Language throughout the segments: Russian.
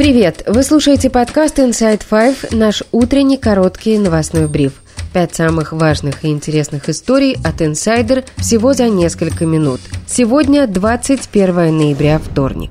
Привет! Вы слушаете подкаст Inside Five, наш утренний короткий новостной бриф. Пять самых важных и интересных историй от Insider всего за несколько минут. Сегодня 21 ноября, вторник.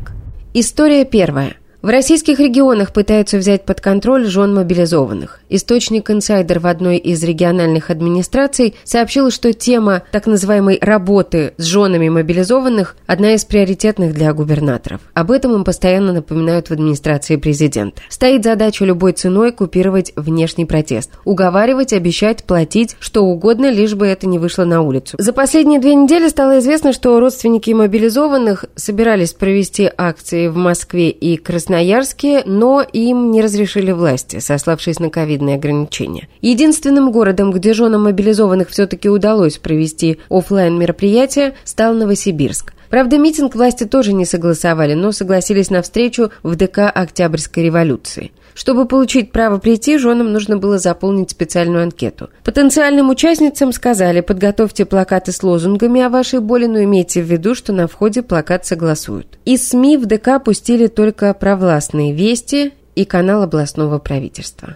История первая. В российских регионах пытаются взять под контроль жен мобилизованных. Источник «Инсайдер» в одной из региональных администраций сообщил, что тема так называемой «работы с женами мобилизованных» – одна из приоритетных для губернаторов. Об этом им постоянно напоминают в администрации президента. Стоит задача любой ценой купировать внешний протест. Уговаривать, обещать, платить, что угодно, лишь бы это не вышло на улицу. За последние две недели стало известно, что родственники мобилизованных собирались провести акции в Москве и Красноярске Красноярске, но им не разрешили власти, сославшись на ковидные ограничения. Единственным городом, где женам мобилизованных все-таки удалось провести офлайн мероприятие, стал Новосибирск. Правда, митинг власти тоже не согласовали, но согласились на встречу в ДК Октябрьской революции. Чтобы получить право прийти, женам нужно было заполнить специальную анкету. Потенциальным участницам сказали, подготовьте плакаты с лозунгами о вашей боли, но имейте в виду, что на входе плакат согласуют. Из СМИ в ДК пустили только провластные вести и канал областного правительства.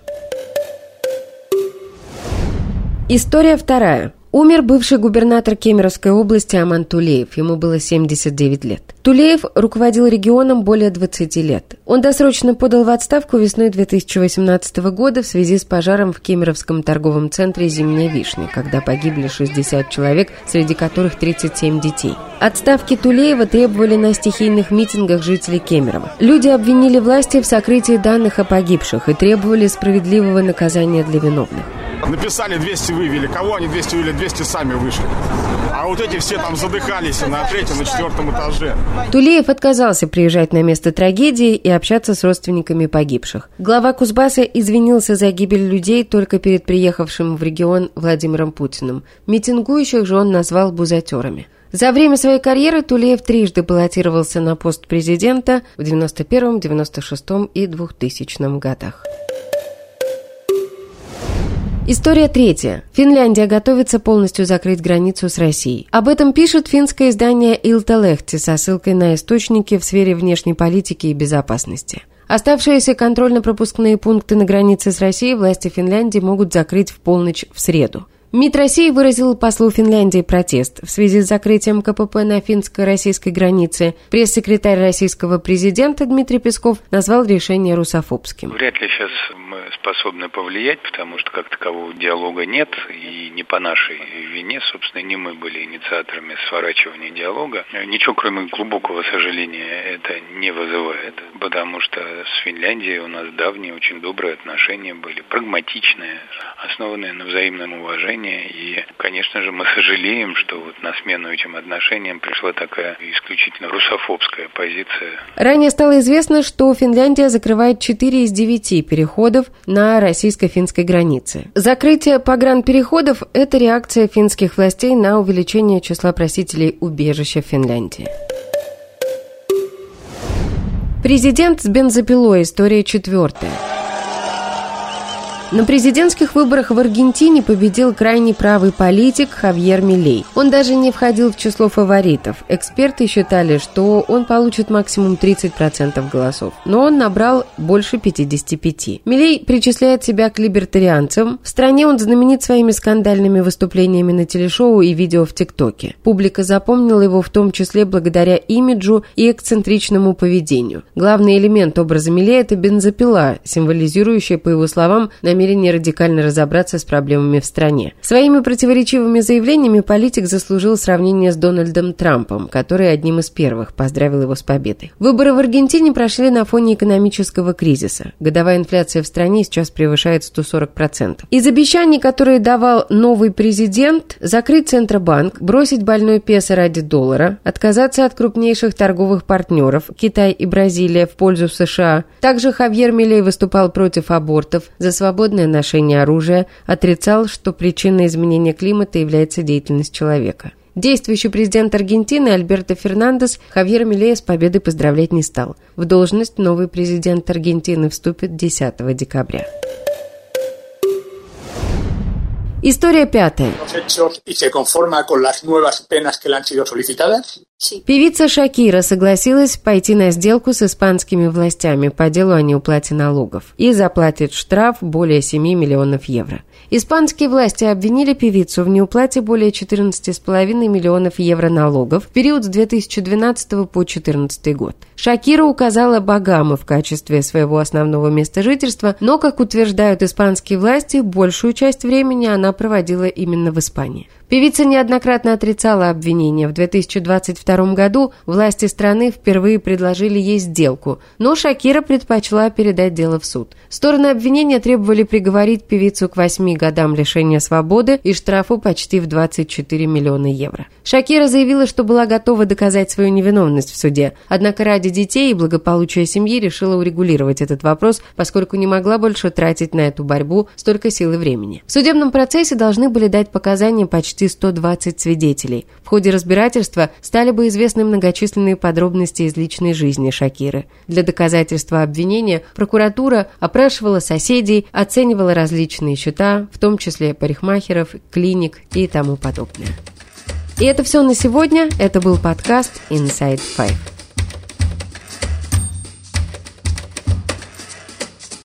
История вторая. Умер бывший губернатор Кемеровской области Аман Тулеев. Ему было 79 лет. Тулеев руководил регионом более 20 лет. Он досрочно подал в отставку весной 2018 года в связи с пожаром в Кемеровском торговом центре «Зимняя вишня», когда погибли 60 человек, среди которых 37 детей. Отставки Тулеева требовали на стихийных митингах жителей Кемерово. Люди обвинили власти в сокрытии данных о погибших и требовали справедливого наказания для виновных. Написали 200 вывели. Кого они 200 вывели? 200 сами вышли. А вот эти все там задыхались на третьем, на четвертом этаже. Тулеев отказался приезжать на место трагедии и общаться с родственниками погибших. Глава Кузбасса извинился за гибель людей только перед приехавшим в регион Владимиром Путиным. Митингующих же он назвал бузатерами. За время своей карьеры Тулеев трижды баллотировался на пост президента в 91, 96 и 2000 годах. История третья. Финляндия готовится полностью закрыть границу с Россией. Об этом пишет финское издание Илтелехти со ссылкой на источники в сфере внешней политики и безопасности. Оставшиеся контрольно-пропускные пункты на границе с Россией власти Финляндии могут закрыть в полночь в среду. МИД России выразил послу Финляндии протест в связи с закрытием КПП на финско-российской границе. Пресс-секретарь российского президента Дмитрий Песков назвал решение русофобским. Вряд ли сейчас способны повлиять, потому что как такового диалога нет, и не по нашей вине, собственно, не мы были инициаторами сворачивания диалога. Ничего, кроме глубокого сожаления, это не вызывает, потому что с Финляндией у нас давние, очень добрые отношения были, прагматичные, основанные на взаимном уважении, и, конечно же, мы сожалеем, что вот на смену этим отношениям пришла такая исключительно русофобская позиция. Ранее стало известно, что Финляндия закрывает 4 из 9 переходов на российско-финской границе. Закрытие погранпереходов – это реакция финских властей на увеличение числа просителей убежища в Финляндии. Президент с бензопилой. История четвертая. На президентских выборах в Аргентине победил крайне правый политик Хавьер Милей. Он даже не входил в число фаворитов. Эксперты считали, что он получит максимум 30% голосов, но он набрал больше 55%. Милей причисляет себя к либертарианцам. В стране он знаменит своими скандальными выступлениями на телешоу и видео в ТикТоке. Публика запомнила его в том числе благодаря имиджу и эксцентричному поведению. Главный элемент образа Милей – это бензопила, символизирующая, по его словам, намерение намерение радикально разобраться с проблемами в стране. Своими противоречивыми заявлениями политик заслужил сравнение с Дональдом Трампом, который одним из первых поздравил его с победой. Выборы в Аргентине прошли на фоне экономического кризиса. Годовая инфляция в стране сейчас превышает 140%. Из обещаний, которые давал новый президент, закрыть Центробанк, бросить больной песо ради доллара, отказаться от крупнейших торговых партнеров Китай и Бразилия в пользу США. Также Хавьер Милей выступал против абортов, за свободное свободное ношение оружия, отрицал, что причиной изменения климата является деятельность человека. Действующий президент Аргентины Альберто Фернандес Хавьер Милея с победой поздравлять не стал. В должность новый президент Аргентины вступит 10 декабря. История пятая. Певица Шакира согласилась пойти на сделку с испанскими властями по делу о неуплате налогов и заплатит штраф более 7 миллионов евро. Испанские власти обвинили певицу в неуплате более 14,5 миллионов евро налогов в период с 2012 по 2014 год. Шакира указала Багамы в качестве своего основного места жительства, но, как утверждают испанские власти, большую часть времени она проводила именно в Испании. Певица неоднократно отрицала обвинения. В 2022 году власти страны впервые предложили ей сделку, но Шакира предпочла передать дело в суд. Стороны обвинения требовали приговорить певицу к 8 годам лишения свободы и штрафу почти в 24 миллиона евро. Шакира заявила, что была готова доказать свою невиновность в суде, однако ради детей и благополучия семьи решила урегулировать этот вопрос, поскольку не могла больше тратить на эту борьбу столько сил и времени. В судебном процессе должны были дать показания почти почти 120 свидетелей. В ходе разбирательства стали бы известны многочисленные подробности из личной жизни Шакиры. Для доказательства обвинения прокуратура опрашивала соседей, оценивала различные счета, в том числе парикмахеров, клиник и тому подобное. И это все на сегодня. Это был подкаст Inside Five.